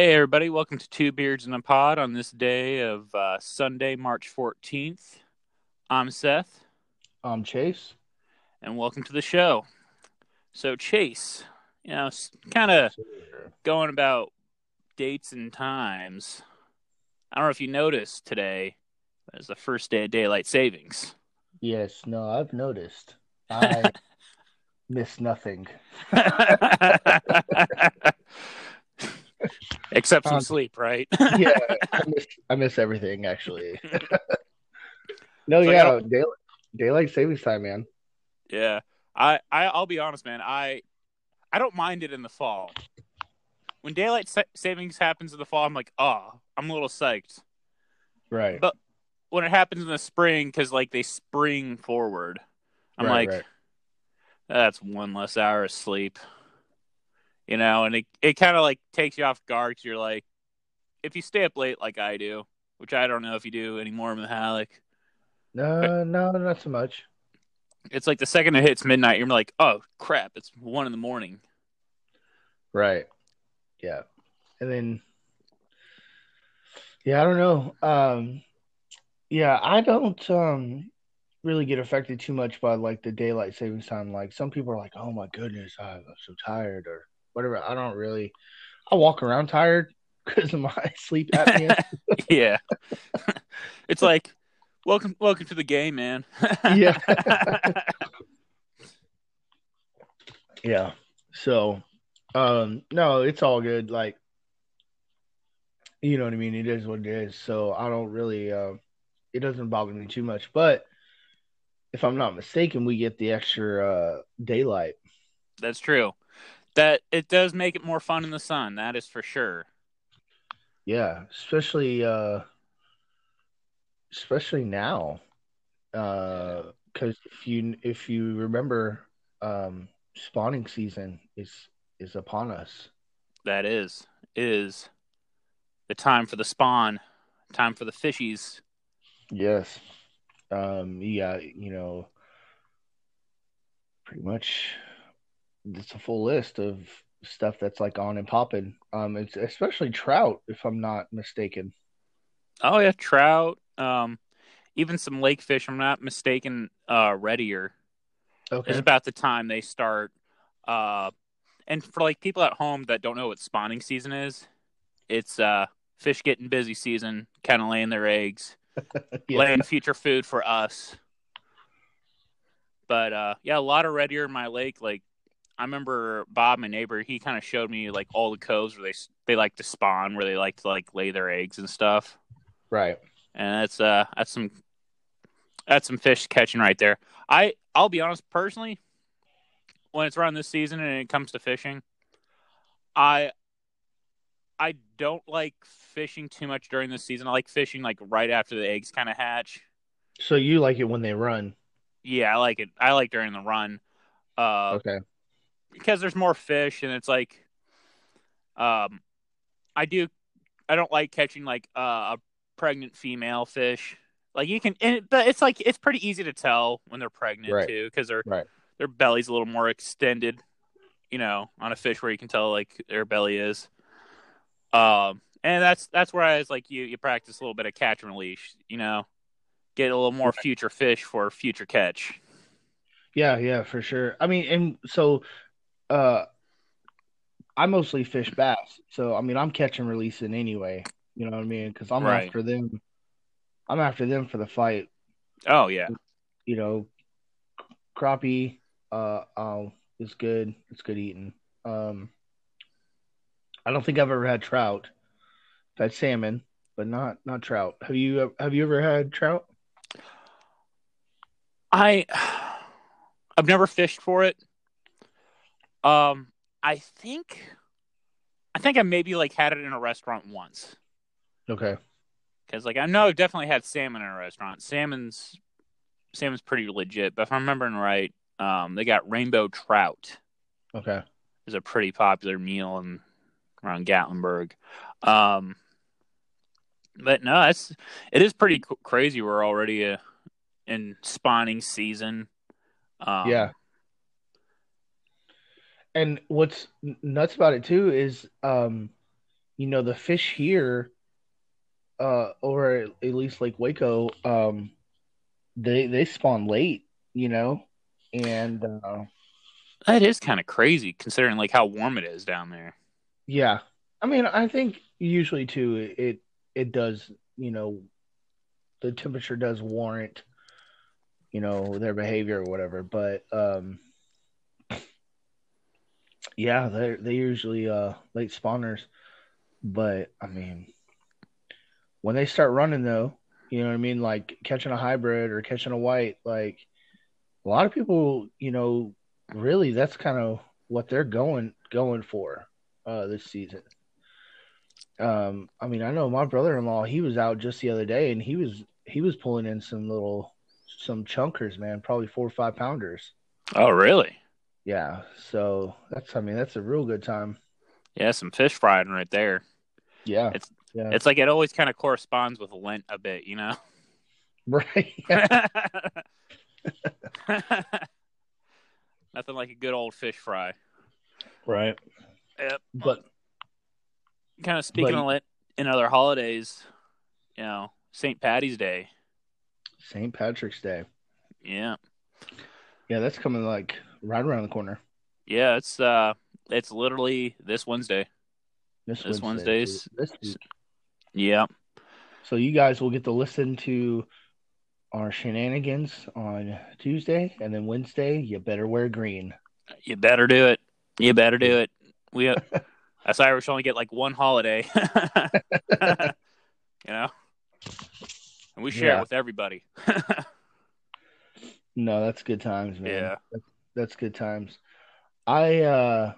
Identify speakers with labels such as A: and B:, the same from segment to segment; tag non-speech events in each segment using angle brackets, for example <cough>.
A: Hey, everybody, welcome to Two Beards in a Pod on this day of uh, Sunday, March 14th. I'm Seth,
B: I'm Chase.
A: and welcome to the show. So, Chase, you know, kind of going about dates and times. I don't know if you noticed today is the first day of daylight savings.
B: Yes, no, I've noticed. I <laughs> miss nothing. <laughs> <laughs>
A: Except some
B: Um,
A: sleep, right? <laughs>
B: yeah, I <laughs> miss, I miss everything actually. <laughs> no,
A: So
B: yeah, daylight, daylight savings time, man.
A: Yeah, I, I I'll be honest, man. I I don't mind it in the fall. When daylight sa- savings happens in the fall, I'm like, oh, I'm a little psyched.
B: Right.
A: But when it happens in the spring, because like they spring forward, I'm
B: Right,
A: like,
B: right.
A: that's one less hour of sleep. You know, and it it kind of like takes you off guard. Cause you're like, if you stay up late like I do, which I don't know if you do anymore, Mahalik.
B: No, no, not so much.
A: It's like the second it hits midnight, you're like, oh crap, it's one in the morning.
B: Right. Yeah. And then Yeah, I don't know. Um yeah, I don't um really get affected too much by like the daylight savings time. Like some people are like, "Oh my goodness, I'm so tired," or whatever. I don't really. I walk around tired <laughs> because of my <laughs> sleep apnea. <laughs>
A: yeah. it's like welcome welcome to the game, man.
B: Yeah. yeah. So, um, no, it's all good. Like, you know what I mean? It is what it is. So I don't really, uh, it doesn't bother me too much. But if I'm not mistaken, we get the extra uh, daylight.
A: That's true. That it does make it more fun in the sun, that is for sure.
B: Yeah, especially, uh, especially now, because if you if you remember, um, spawning season is is upon us.
A: That is is the time for the spawn, time for the fishies.
B: Yes. Um, yeah, you know, pretty much it's a full list of stuff that's like on and popping. Um, it's especially trout, if I'm not mistaken.
A: Oh yeah, trout, um even some lake fish, I'm not mistaken, uh red ear.
B: Okay.
A: is about the time they start uh and for like people at home that don't know what spawning season is it's uh fish getting busy season kind of laying their eggs <laughs>
B: Yeah.
A: laying future food for us but uh yeah a lot of red ear in my lake like i remember bob my neighbor he kind of showed me like all the coves where they they like to spawn where they like to like lay their eggs and stuff
B: Right.
A: and that's uh that's some that's some fish catching right there. I I'll be honest personally, when it's around this season and it comes to fishing, I I don't like fishing too much during this season. I like fishing like right after the eggs kind of hatch.
B: So you like it when they run.
A: Yeah, I like it. I like during the run. Uh
B: Okay.
A: Because there's more fish and it's like um I do I don't like catching like uh, a pregnant female fish. Like you can and, but it's like it's pretty easy to tell when they're pregnant
B: Right.
A: too cuz their
B: Right.
A: their belly's a little more extended, you know, on a fish where you can tell like their belly is. Um and that's that's where I was like you you practice a little bit of catch and release, you know. Get a little more future fish for future catch.
B: Yeah, yeah, for sure. I mean, and so uh I mostly fish bass. So I mean, I'm catching releasing anyway. You know what I mean? Because I'm
A: Right.
B: after them. I'm after them for the fight.
A: Oh yeah.
B: you know, crappie uh um is good. It's good eating. Um I don't think I've ever had trout. I've had salmon, but not not trout. Have you have you ever had trout?
A: I <sighs> I've never fished for it. Um, I think I think I maybe like had it in a restaurant once.
B: Okay.
A: Because like I know I've definitely had salmon in a restaurant. Salmon's salmon's pretty legit, but if I'm remembering right, um, they got rainbow trout.
B: Okay.
A: Is a pretty popular meal in around Gatlinburg. Um, but no, it's it is pretty crazy. We're already uh, in spawning season.
B: Um, yeah. And what's nuts about it too is, um, you know, the fish here, uh, over at least Lake Waco, um, they they spawn late, you know, and uh,
A: that is kind of crazy considering like how warm it is down there.
B: Yeah, I mean, I think usually too it it does, you know, the temperature does warrant, you know, their behavior or whatever. But um, yeah, they they usually uh late spawners. But I mean, when they start running though, you know what I mean, like catching a hybrid or catching a white, like a lot of people, you know, really that's kind of what they're going going for uh this season. Um, I mean, I know my brother-in-law. He was out just the other day, and he was he was pulling in some little some chunkers, man. Probably four or five pounders.
A: Oh, really?
B: Yeah. So that's I mean that's a real good time.
A: Yeah, some fish frying right there.
B: Yeah.
A: It's
B: yeah.
A: it's like it always kind of corresponds with Lent a bit, you know. <laughs>
B: Right. <laughs>
A: Nothing like a good old fish fry.
B: Right.
A: Yep.
B: But
A: kind of speaking but, of it in other holidays, you know, St. Patty's Day.
B: St. Patrick's Day.
A: Yeah.
B: Yeah, that's coming like right around the corner.
A: Yeah, it's uh it's literally this Wednesday.
B: This,
A: this
B: Wednesday.
A: Wednesday's
B: this week.
A: Yeah.
B: So you guys will get to listen to our shenanigans on Tuesday and then Wednesday you better wear green.
A: You better do it. You better do it. We <laughs> as Irish only get like one holiday. <laughs> you know? And we share yeah. it with everybody. <laughs>
B: no, that's good times, man.
A: Yeah.
B: That's, that's good times. I uh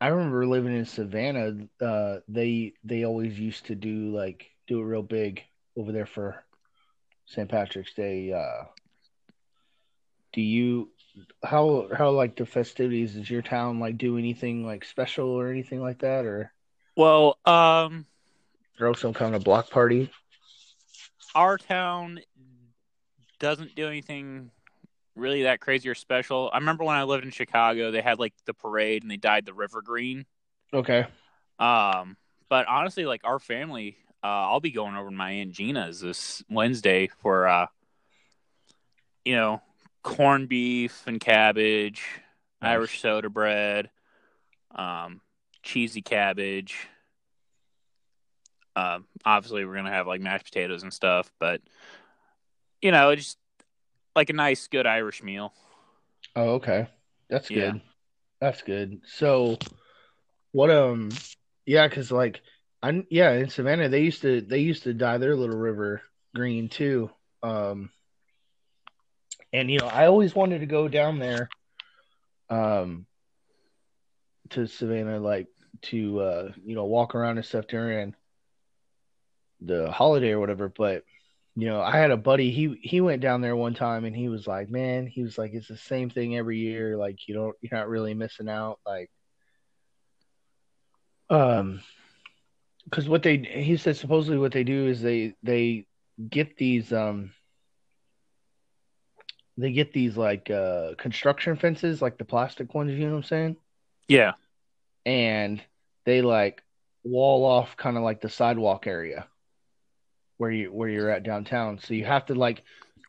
B: I remember living in Savannah. Uh, they they always used to do like do it real big over there for St. Patrick's Day. Uh, do you how how like the festivities does your town like do anything like special or anything like that or
A: well um
B: throw some kind of block party
A: our town doesn't do anything really that crazy or special i remember when i lived in chicago they had like the parade and they dyed the river green
B: okay
A: um but honestly like our family uh i'll be going over to my aunt gina's this wednesday for uh you know corned beef and cabbage, nice. Irish soda bread, um, cheesy cabbage. Uh, obviously, we're gonna have like mashed potatoes and stuff, but you know, just like a nice, good Irish meal.
B: Oh, okay, that's good. Yeah. That's good. So, what um, yeah, because like I yeah in Savannah they used to they used to dye their little river green too. Um, and you know, I always wanted to go down there, um, to Savannah, like to uh, you know, walk around and stuff during the holiday or whatever. But you know, I had a buddy. He he went down there one time, and he was like, "Man, he was like, it's the same thing every year. Like, you don't, you're not really missing out. Like, um, because what they he said supposedly what they do is they they get these um they get these like uh construction fences, like the plastic ones, you know what I'm saying?
A: Yeah.
B: And they like wall off kind of like the sidewalk area where you where you're at downtown. So you have to like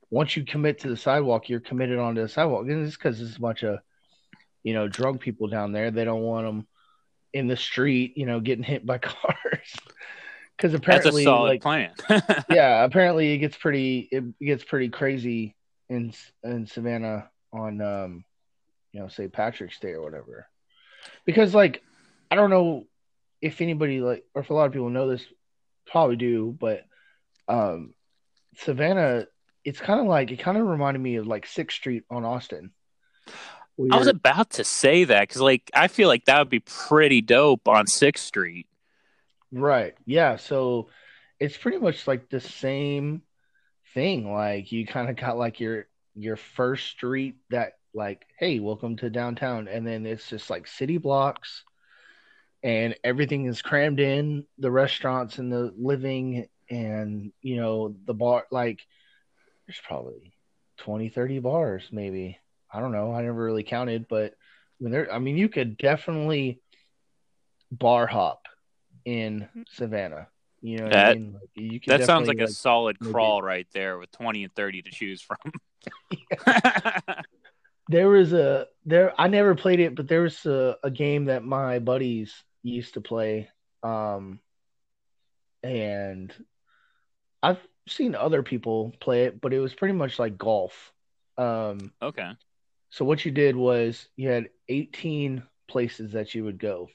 B: once you commit to the sidewalk, you're committed onto the sidewalk. And it's because there's a bunch of you know drunk people down there. They don't want them in the street, you know, getting hit by <laughs> cars. Because apparently,
A: That's a solid
B: like,
A: plan. <laughs>
B: yeah, apparently it gets pretty it gets pretty crazy in in Savannah on um you know St. Patrick's Day or whatever. Because like I don't know if anybody like or if a lot of people know this probably do, but um Savannah it's kind of like it kind of reminded me of like 6th Street on Austin.
A: I was about to say that cuz like I feel like that would be pretty dope on 6th Street.
B: Right. Yeah. So it's pretty much like the same thing. Like you kind of got like your your first street that like, hey, welcome to downtown, and then it's just like city blocks, and everything is crammed in the restaurants and the living and you know the bar like there's probably 20 30 bars maybe. I don't know. I never really counted but I mean, there, I mean you could definitely bar hop in savannah. You know
A: That-
B: i mean? Like, you could
A: That sounds like
B: definitely,
A: a solid
B: maybe-
A: crawl right there with 20 and 30 to choose from. <laughs>
B: there was a there i never played it but there was a, a game that my buddies used to play um and i've seen other people play it but it was pretty much like golf. Um
A: okay.
B: so what you did was you had 18 places that you would go.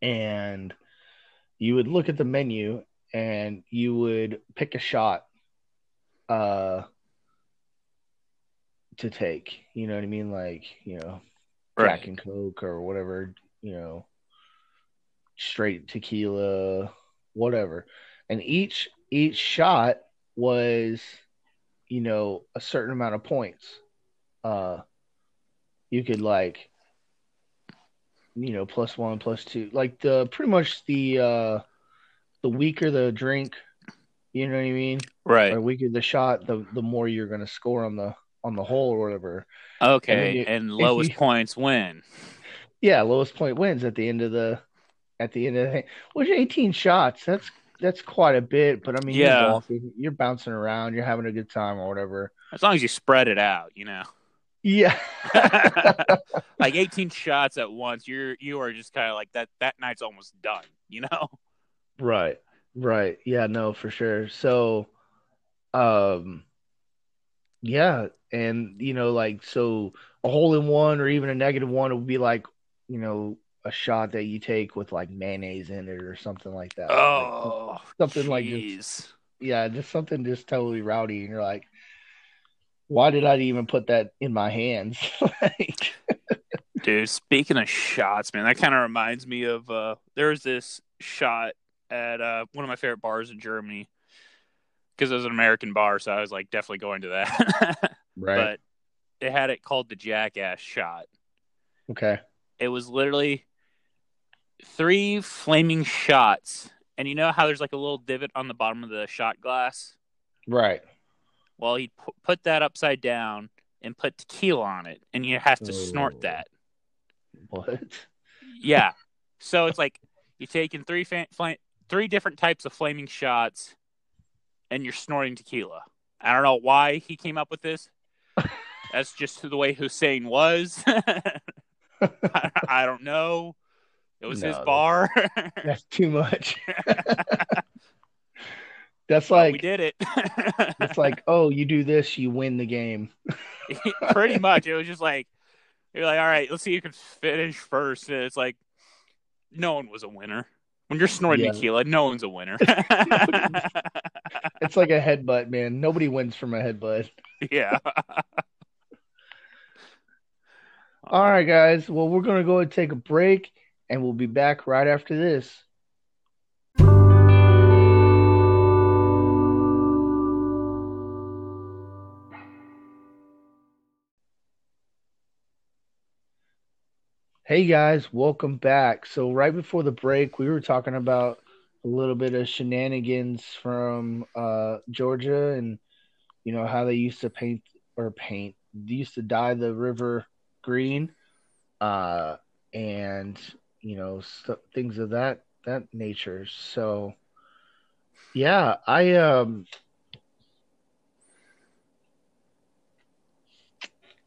B: And you would look at the menu and you would pick a shot uh to take. You know what i mean? Like you know jack and coke or whatever you know straight tequila whatever and each each shot was you know a certain amount of points uh you could like you know plus one plus two like the pretty much the uh the weaker the drink you know what i mean
A: Right.
B: or weaker the shot the the more you're going to score on the on the hole or whatever
A: Okay.
B: you-
A: And lowest
B: you-
A: points win.
B: yeah lowest point wins at the end of the at the end of the thing which 18 shots that's that's quite a bit but i mean
A: Yeah.
B: you're golfing you're bouncing around you're having a good time or whatever
A: As long as you spread it out, you know.
B: yeah <laughs>
A: like <laughs> 18 shots at once, you're you are just kind of like that that night's almost done, you know.
B: Right. Right. Yeah, no, for sure. So um yeah, and you know like so a hole in one or even a negative one would be like, you know, a shot that you take with like mayonnaise in it or something like that. Like,
A: Oh,
B: something like just- yeah, just something just totally rowdy and you're like why did I even put that in my hands? <laughs> like <laughs>
A: Dude, speaking of shots, man, that kind of reminds me of uh there's this shot at uh one of my favorite bars in Germany because it was an American bar, so I was like definitely going to that. <laughs>
B: Right.
A: But they had it called the Jackass shot.
B: okay.
A: It was literally three flaming shots, and you know how there's like a little divot on the bottom of the shot glass.
B: Right.
A: Well, he pu- put that upside down and put tequila on it, and you have to
B: Oh.
A: snort that.
B: What?
A: Yeah. <laughs> So it's like you're taking three fa- fla- three different types of flaming shots, and you're snorting tequila. I don't know why he came up with this. <laughs> That's just the way Hussein was. <laughs> I, I don't know. It was his bar. <laughs>
B: That's too much. <laughs> That's like we
A: did it. <laughs>
B: it's like, oh, you do this, you win the game.
A: pretty much. It was just like you're like, all right, let's see who can finish first. And it's like no one was a winner. When you're snorting
B: Yeah.
A: tequila, no one's a winner.
B: It's like a headbutt, man. Nobody wins from a headbutt.
A: yeah.
B: All right, guys. Well, we're gonna go and take a break, and we'll be back right after this. Hey guys, welcome back. So right before the break, we were talking about a little bit of shenanigans from uh, Georgia, and you know how they used to paint or paint, they used to dye the river green, uh, and you know st- things of that that nature. So yeah, I um.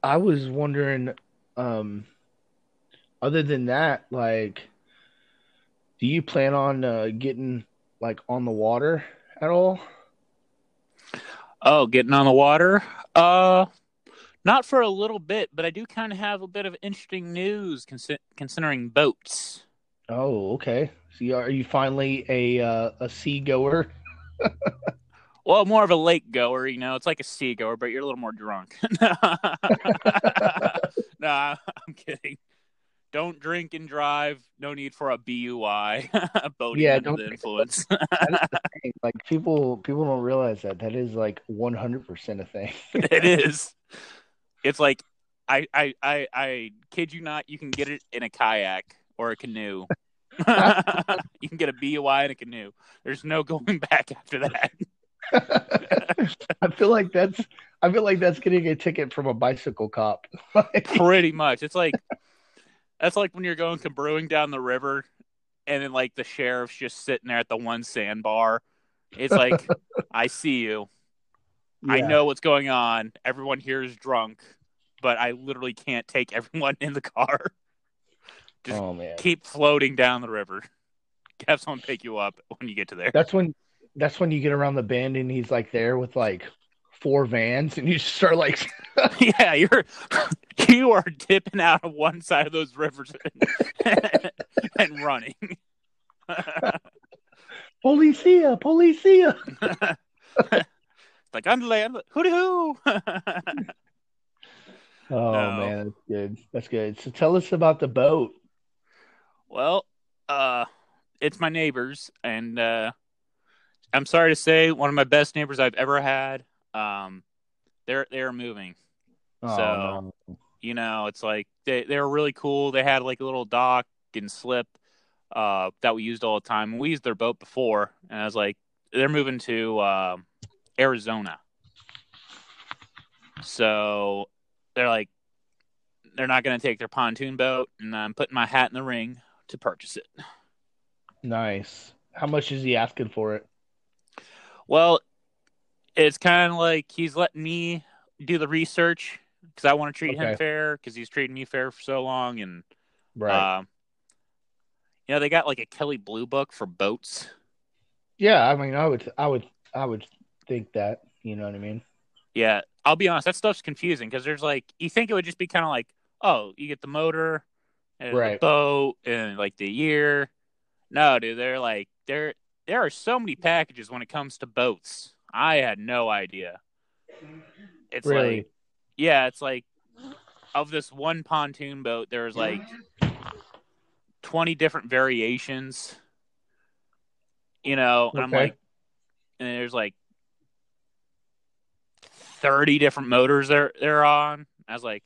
B: I was wondering, um, other than that, like, do you plan on uh, getting like on the water at all?
A: Oh, getting on the water? Uh, not for a little bit, but I do kind of have a bit of interesting news consi- considering boats.
B: Oh, okay. So you- are you finally a uh, a sea goer? <laughs>
A: Well, more of a lake goer, you know. It's like a sea goer, but you're a little more drunk. <laughs> no, <laughs> I'm kidding. don't drink and drive. No need for a BUI. Boating
B: Yeah,
A: under the influence.
B: Like people people don't realize that that is like 100% a thing.
A: it is. It's like I, I I I kid you not. You can get it in a kayak or a canoe. <laughs> you can get a BUI in a canoe. There's no going <laughs> back after that. <laughs>
B: I feel like that's I feel like that's getting a ticket from a bicycle cop.
A: Pretty much. It's like that's like when you're going cabrewing down the river, and then like the sheriff's just sitting there at the one sandbar. It's like I see you. I know what's going on. Everyone here is drunk, but I literally can't take <laughs> everyone in the car. Just
B: Oh man.
A: keep floating down the river. Have someone pick you up when you get to there.
B: That's when that's when you get around the bend and he's like there with like four vans and you just start like <laughs>
A: yeah, you're <laughs> you are dipping out of one side of those rivers and, and running.
B: Policia, Policia.
A: Like on land, hooty hoo.
B: Oh
A: No.
B: man, that's good. That's good. So tell us about the boat.
A: well, uh, it's my neighbors, and uh, I'm sorry to say, one of my best neighbors I've ever had. Um, they're they're moving.
B: Oh,
A: So-
B: no.
A: you know, it's like they they were really cool. They had like a little dock and slip uh, that we used all the time. We used their boat before, and I was like, they're moving to uh, Arizona, so they're like, they're not going to take their pontoon boat, and I'm putting my hat in the ring to purchase it.
B: nice. How much is he asking for it?
A: Well, it's kind of like he's letting me do the research because I want to treat him fair because he's treating me fair for so long, and
B: Right.
A: Um, you know, they got like a Kelley Blue Book for boats.
B: yeah, I mean, I would, I would, I would think that. You know what I mean?
A: Yeah, I'll be honest, that stuff's confusing because there's like you think it would just be kind of like, oh, you get the motor, and
B: Right.
A: the boat, and like the year. No, dude, they're like there. There are so many packages when it comes to boats. I had no idea. It's
B: really?
A: like, yeah, it's like of this one pontoon boat, there's like 20 different variations. You know, and I'm like, and there's like 30 different motors they're they're on. I was like,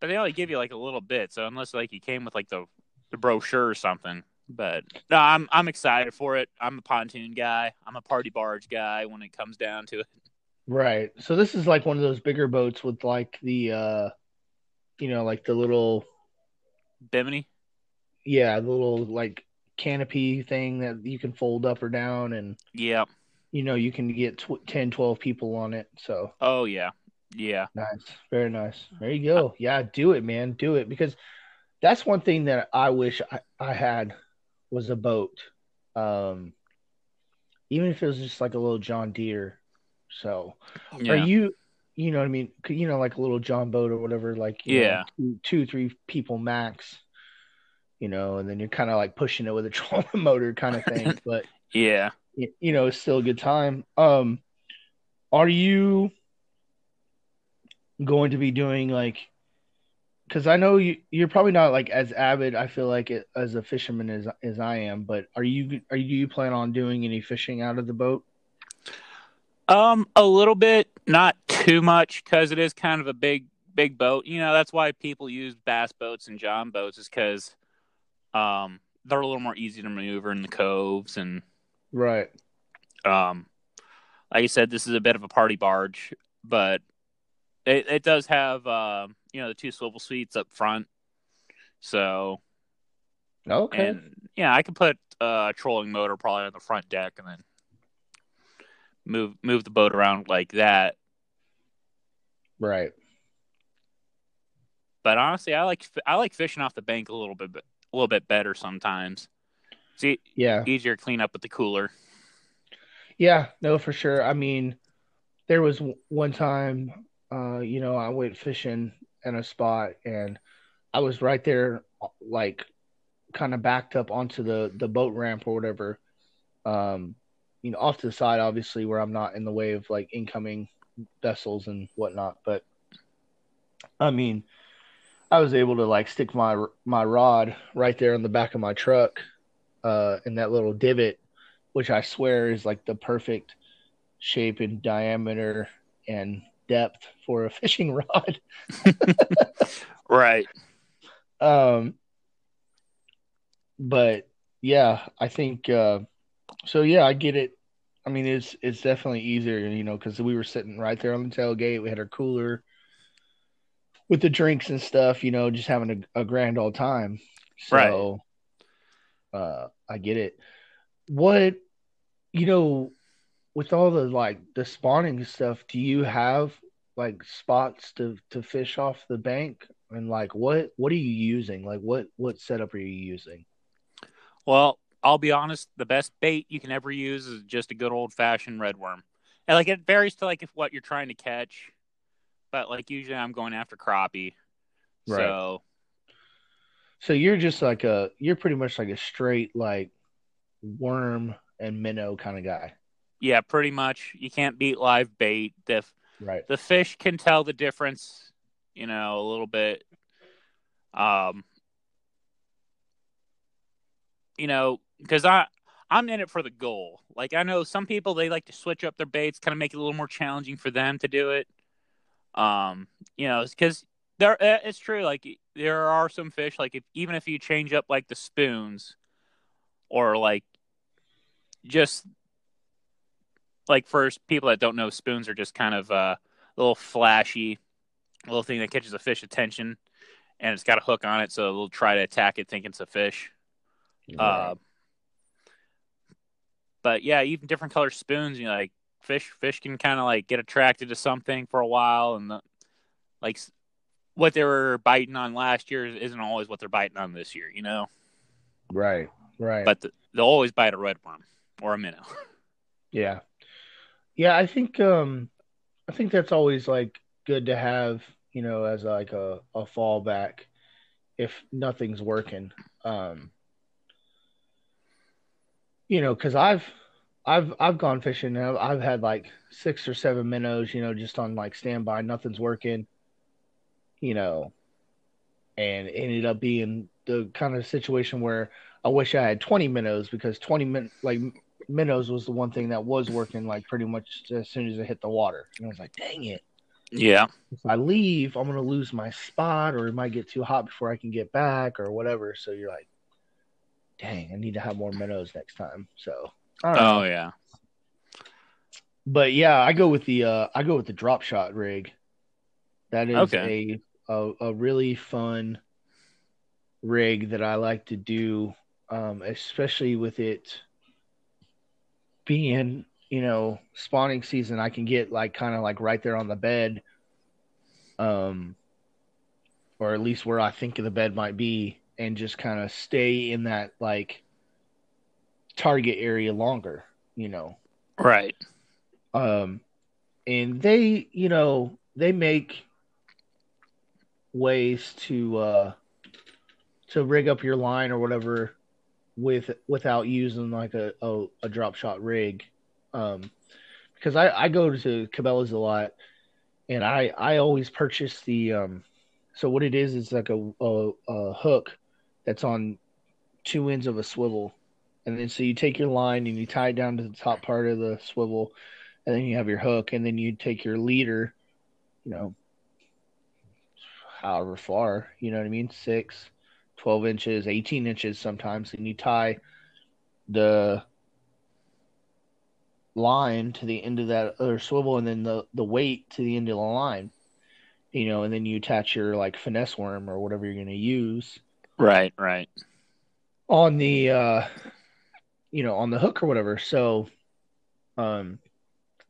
A: but they only give you like a little bit, so unless like you came with like the the brochure or something. But no, I'm I'm excited for it. I'm a pontoon guy. I'm a party barge guy when it comes down to it.
B: Right. So this is like one of those bigger boats with like the, uh you know, like the little,
A: Bimini.
B: yeah, the little like canopy thing that you can fold up or down, and
A: Yeah.
B: You know you can get tw- 10, 12 people on it. So
A: Oh yeah. Yeah.
B: Nice. Very nice. There you go. Yeah, do it, man. Do it because that's one thing that I wish I, I had was a boat. Um even if it was just like a little John Deere. So
A: Yeah.
B: are you you know what I mean? You know, like a little John boat or whatever, like you know,
A: Yeah.
B: two, two, three people max. You know, and then you're kind of like pushing it with a <laughs> trolling motor kind of thing. <laughs> but
A: yeah.
B: You know, it's still a good time. Um, are you going to be doing like? Because I know you, you're probably not like as avid. I feel like it, as a fisherman as as I am. But are you are you plan on doing any fishing out of the boat?
A: Um, a little bit, not too much, because it is kind of a big, big boat. You know, that's why people use bass boats and john boats, is because, um, they're a little more easy to maneuver in the coves, and
B: Right.
A: um, like you said, this is a bit of a party barge, but it it does have, uh, you know, the two swivel seats up front, so
B: Okay.
A: and yeah, I could put uh, a trolling motor probably on the front deck, and then move move the boat around like that.
B: right.
A: But honestly, I like I like fishing off the bank a little bit a little bit better sometimes. See,
B: Yeah.
A: easier clean up with the cooler.
B: Yeah, no, for sure. I mean, there was one time, uh, you know, I went fishing in a spot and I was right there, like, kind of backed up onto the the boat ramp or whatever. Um, you know, off to the side, obviously, where I'm not in the way of like incoming vessels and whatnot. But I mean, I was able to like stick my my rod right there on the back of my truck, uh, in that little divot, which I swear is like the perfect shape and diameter and depth for a <laughs> fishing rod. <laughs>
A: right.
B: Um, but yeah, I think uh, so. Yeah, I get it. I mean, it's it's definitely easier, you know, because we were sitting right there on the tailgate. We had our cooler with the drinks and stuff, you know, just having a, a grand old time. So, right. uh, I get it. What, you know, with all the like the spawning stuff, do you have like spots to to fish off the bank? And like, what what are you using? Like, what what setup are you using?
A: Well, I'll be honest. The best bait you can ever use is just a good old fashioned red worm, and like it varies to like if what you're trying to catch, but like usually I'm going after crappie. Right. So,
B: so you're just like a you're pretty much like a straight like worm and minnow kind of guy.
A: Yeah, pretty much. You can't beat live bait. The
B: right.
A: the fish can tell the difference, you know, a little bit. Um, you know, because I I'm in it for the goal. Like I know some people they like to switch up their baits, kind of make it a little more challenging for them to do it. Um, you know, because there eh, it's true. Like there are some fish, like if even if you change up like the spoons, or like just like for people that don't know, spoons are just kind of uh, a little flashy little thing that catches a fish attention, and it's got a hook on it, so they'll try to attack it thinking it's a fish. Uh, but yeah, even different color spoons, you know, like fish, fish can kind of like get attracted to something for a while, and the, like what they were biting on last year isn't always what they're biting on this year, you know.
B: Right, right.
A: But the, they'll always bite a red worm or a minnow. <laughs>
B: yeah, yeah. I think um, I think that's always like good to have, you know, as like a a fallback if nothing's working. Um, you know, because I've I've I've gone fishing and I've had like six or seven minnows, you know, just on like standby, nothing's working, you know, and ended up being the kind of situation where I wish I had 20 minnows because 20 min like minnows was the one thing that was working like pretty much as soon as it hit the water. And I was like, dang it.
A: Yeah.
B: If I leave, I'm gonna lose my spot or it might get too hot before I can get back or whatever. So you're like, dang, I need to have more minnows next time. So
A: Oh yeah.
B: But yeah, I go with the uh I go with the drop shot rig. That is okay. a, a a really fun rig that I like to do, um, especially with it being, you know, spawning season. I can get like kind of like right there on the bed, um, or at least where I think the bed might be, and just kind of stay in that like target area longer, you know.
A: Right.
B: Um and they, you know, they make ways to uh to rig up your line or whatever with without using like a, a, a drop shot rig. Um because I, I go to Cabela's a lot and I I always purchase the um so what it is is like a, a, a hook that's on two ends of a swivel and then so you take your line and you tie it down to the top part of the swivel, and then you have your hook, and then you take your leader, you know, however far, you know what I mean, six, 12 inches, 18 inches sometimes, and you tie the line to the end of that other swivel and then the, the weight to the end of the line, you know, and then you attach your like finesse worm or whatever you're going to use.
A: Right, right.
B: On the, uh, you know, on the hook or whatever. So, um,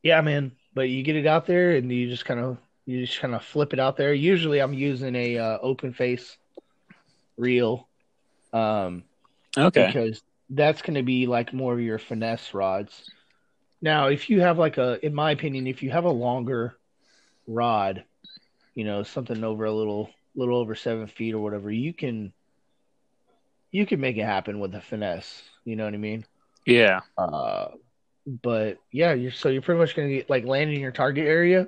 B: yeah, man. But you get it out there, and you just kind of you just kind of flip it out there. Usually, I'm using a uh, open face reel, um,
A: okay,
B: because that's going to be like more of your finesse rods. Now, if you have like a, in my opinion, if you have a longer rod, you know, something over a little, little over seven feet or whatever, you can, you can make it happen with a finesse. You know what I mean?
A: Yeah.
B: Uh, but yeah, you're so you're pretty much gonna get like land in your target area,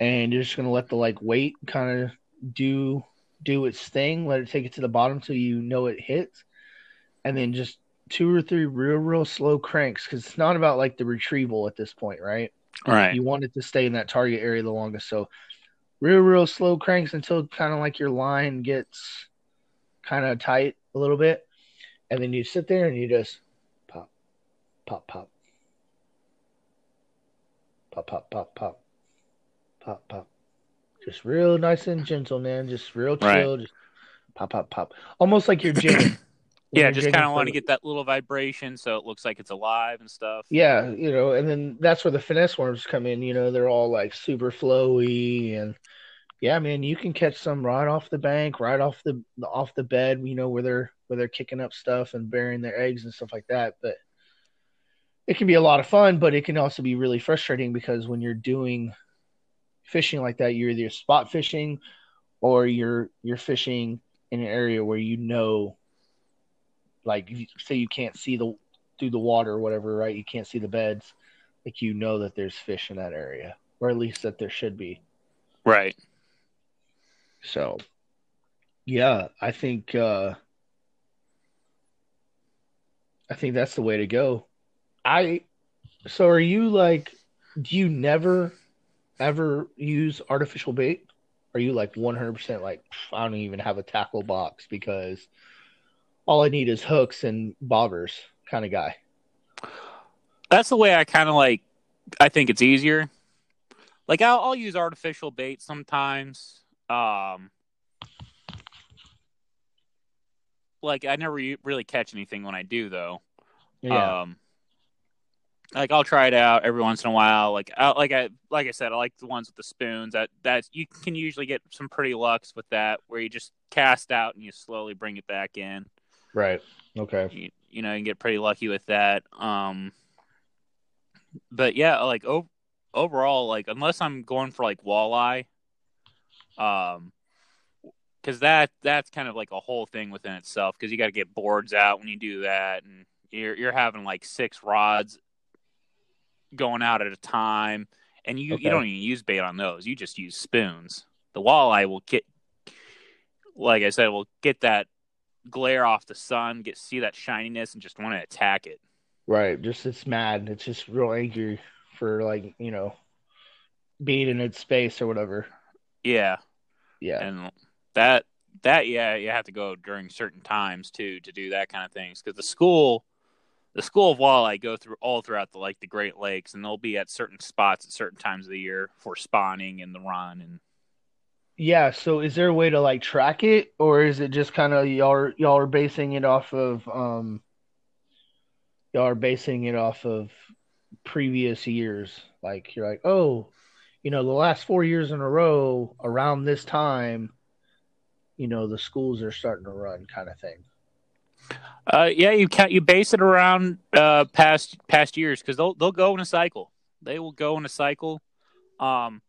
B: and you're just gonna let the like weight kind of do do its thing, let it take it to the bottom till you know it hits, and then just two or three real, real slow cranks because it's not about like the retrieval at this point, right?
A: Right.
B: You want it to stay in that target area the longest. So, real, real slow cranks until kind of like your line gets kind of tight a little bit. And then you sit there and you just pop, pop, pop, pop, pop, pop, pop, pop, pop. Just real nice and gentle, man. Just real chill.
A: Right.
B: Just pop, pop, pop. Almost like you're <clears throat> jigging.
A: Yeah, just kind of want to get that little vibration so it looks like it's alive and stuff.
B: Yeah, you know, and then that's where the finesse worms come in. You know, they're all like super flowy, and yeah, man, you can catch some right off the bank, right off the off the bed. You know, where they're where they're kicking up stuff and burying their eggs and stuff like that. But it can be a lot of fun, but it can also be really frustrating because when you're doing fishing like that, you're either spot fishing or you're you're fishing in an area where you know, like, say you can't see the through the water or whatever, right? You can't see the beds. Like you know that there's fish in that area, or at least that there should be.
A: Right.
B: So, yeah, I think uh I think that's the way to go. I so are you like do you never ever use artificial bait? Are you like 100% like I don't even have a tackle box because all I need is hooks and bobbers kind of guy?
A: That's the way I kind of like. I think it's easier. Like I'll, I'll use artificial bait sometimes. Um, like I never really catch anything when I do though.
B: Yeah.
A: Um, like I'll try it out every once in a while. Like I, like I like I said, I like the ones with the spoons. That that's you can usually get some pretty lucks with that, where you just cast out and you slowly bring it back in.
B: right. Okay.
A: You, you know, you can get pretty lucky with that. Um, but yeah, like o- overall, like unless I'm going for like walleye, um, because that that's kind of like a whole thing within itself. Because you got to get boards out when you do that, and you're you're having like six rods going out at a time, and you
B: Okay.
A: you don't even use bait on those. You just use spoons. The walleye will get, like I said, will get that glare off the sun, get see that shininess, and just want to attack it.
B: Right. Just it's mad. It's just real angry for like, you know, being in its space or whatever.
A: Yeah,
B: Yeah.
A: and that that yeah, you have to go during certain times too to do that kind of things because the school. The school of walleye go through all throughout the like the Great Lakes, and they'll be at certain spots at certain times of the year for spawning and the run. And
B: Yeah, so is there a way to like track it or is it just kind of y'all are, y'all are basing it off of um y'all are basing it off of previous years? Like you're like, "Oh, you know, the last 4 years in a row around this time, you know, the schools are starting to run kind of thing."
A: Uh, yeah, you can you base it around uh, past past years because they'll they'll go in a cycle. They will go in a cycle. Um,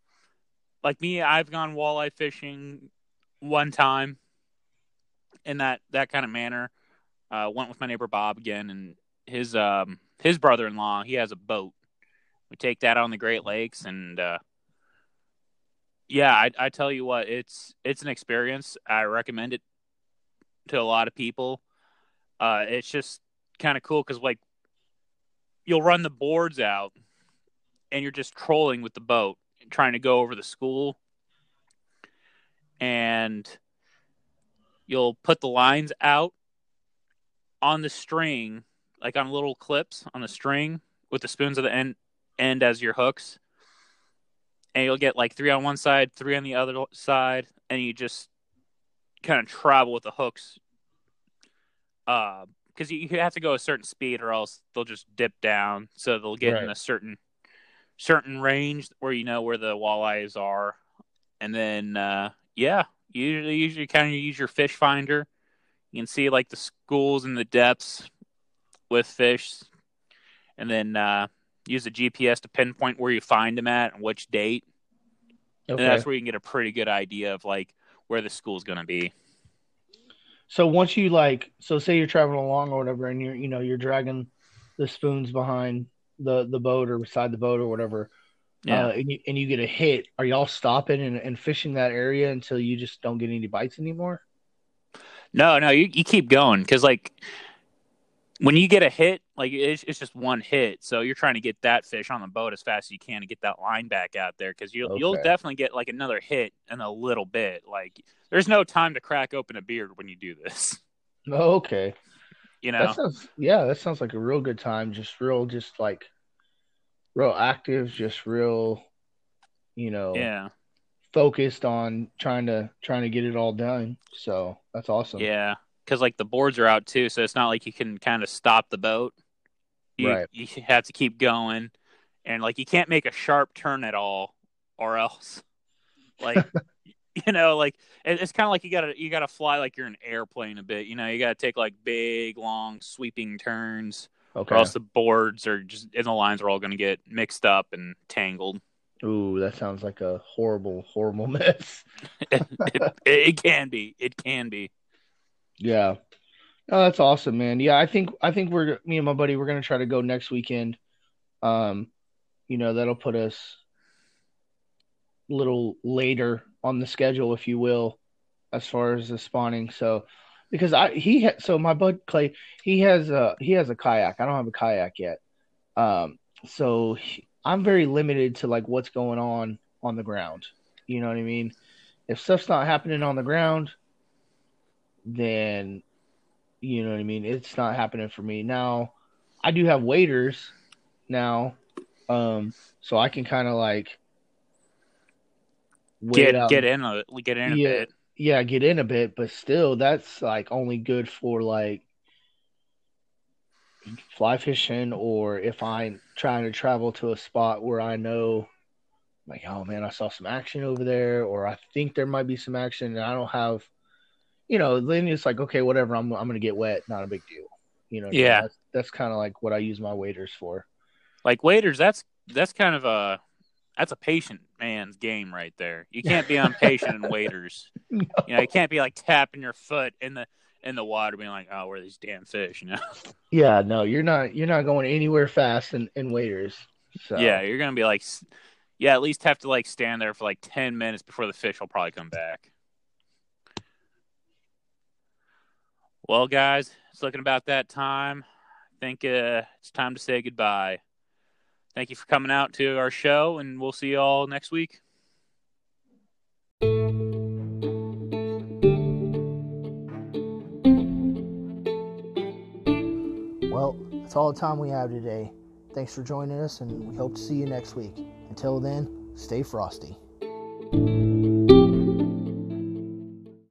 A: like me, I've gone walleye fishing one time in that that kind of manner. Uh, went with my neighbor Bob again, and his um his brother in law. He has a boat. We take that on the Great Lakes, and uh, yeah, I, I tell you what, it's it's an experience. I recommend it to a lot of people uh, it's just kind of cool because like you'll run the boards out and you're just trolling with the boat trying to go over the school. And you'll put the lines out on the string like on little clips on the string with the spoons at the end end as your hooks. And you'll get like three on one side three on the other side and you just kind of travel with the hooks uh because you, you have to go a certain speed or else they'll just dip down. So they'll get in a certain certain range where you know where the walleyes are. And then uh yeah you usually usually kind of use your fish finder. You can see like the schools and the depths with fish. And then uh use the gps to pinpoint where you find them at and which date.
B: Okay.
A: and that's where you can get a pretty good idea of like where the school's going to be
B: So once you like, so say you're traveling along or whatever, and you're you know you're dragging the spoons behind the the boat or beside the boat or whatever.
A: Yeah.
B: uh, and, you, and you get a hit, are y'all stopping and, and fishing that area until you just don't get any bites anymore?
A: No, no, you, you keep going because like when you get a hit, like it's, it's just one hit, so you're trying to get that fish on the boat as fast as you can to get that line back out there because you'll you'll definitely get like another hit in a little bit. Like there's no time to crack open a beard when you do this. <laughs>
B: Oh, okay.
A: You know,
B: That sounds yeah, that sounds like a real good time. Just real, just like real active, just real, you know,
A: yeah,
B: focused on trying to trying to get it all done. So that's awesome.
A: yeah, because like the boards are out too, so it's not like you can kind of stop the boat. You,
B: Right.
A: You have to keep going, and like you can't make a sharp turn at all, or else, like. <laughs> you know, like it- it's kind of like you gotta you gotta fly like you're an airplane a bit. You know, you gotta take like big, long, sweeping turns,
B: Okay.
A: or else the boards are just and the lines are all gonna get mixed up and tangled.
B: Ooh, that sounds like a horrible, horrible <laughs> mess. <laughs>
A: it, it, it can be. It can be.
B: Yeah. Oh, that's awesome, man. Yeah, I think I think we're me and my buddy we're gonna try to go next weekend. Um, you know, that'll put us a little later on the schedule, if you will, as far as the spawning. So because I he ha- so my bud Clay, he has a he has a kayak. I don't have a kayak yet. Um, so he- I'm very limited to like what's going on on the ground. You know what I mean? If stuff's not happening on the ground, then you know what I mean. It's not happening for me now. I do have waders now, um, so I can kind of like
A: Get
B: out-
A: get in a get in a
B: Yeah.
A: bit.
B: yeah, get in a bit, but still, that's like only good for like fly fishing or if I'm trying to travel to a spot where I know, like, oh man, I saw some action over there, or I think there might be some action, and I don't have, you know, then it's like, okay, whatever, I'm I'm gonna get wet, not a big deal, you know. what I mean?
A: Yeah.
B: that's, that's kind of like what I use my waders for.
A: Like waders, that's that's kind of a that's a patient man's game right there. You can't be impatient in waders. <laughs> You know, you can't be like tapping your foot in the in the water, being like, "Oh, where are these damn fish?" You know? <laughs>
B: Yeah, no, you're not you're not going anywhere fast in, in waders. So
A: Yeah, you're gonna be like, yeah, at least have to like stand there for like ten minutes before the fish will probably come back. Well, guys, it's looking about that time. I think uh, it's time to say goodbye. Thank you for coming out to our show, and we'll see you all next week.
B: Well, that's all the time we have today. Thanks for joining us, and we hope to see you next week. Until then, stay frosty.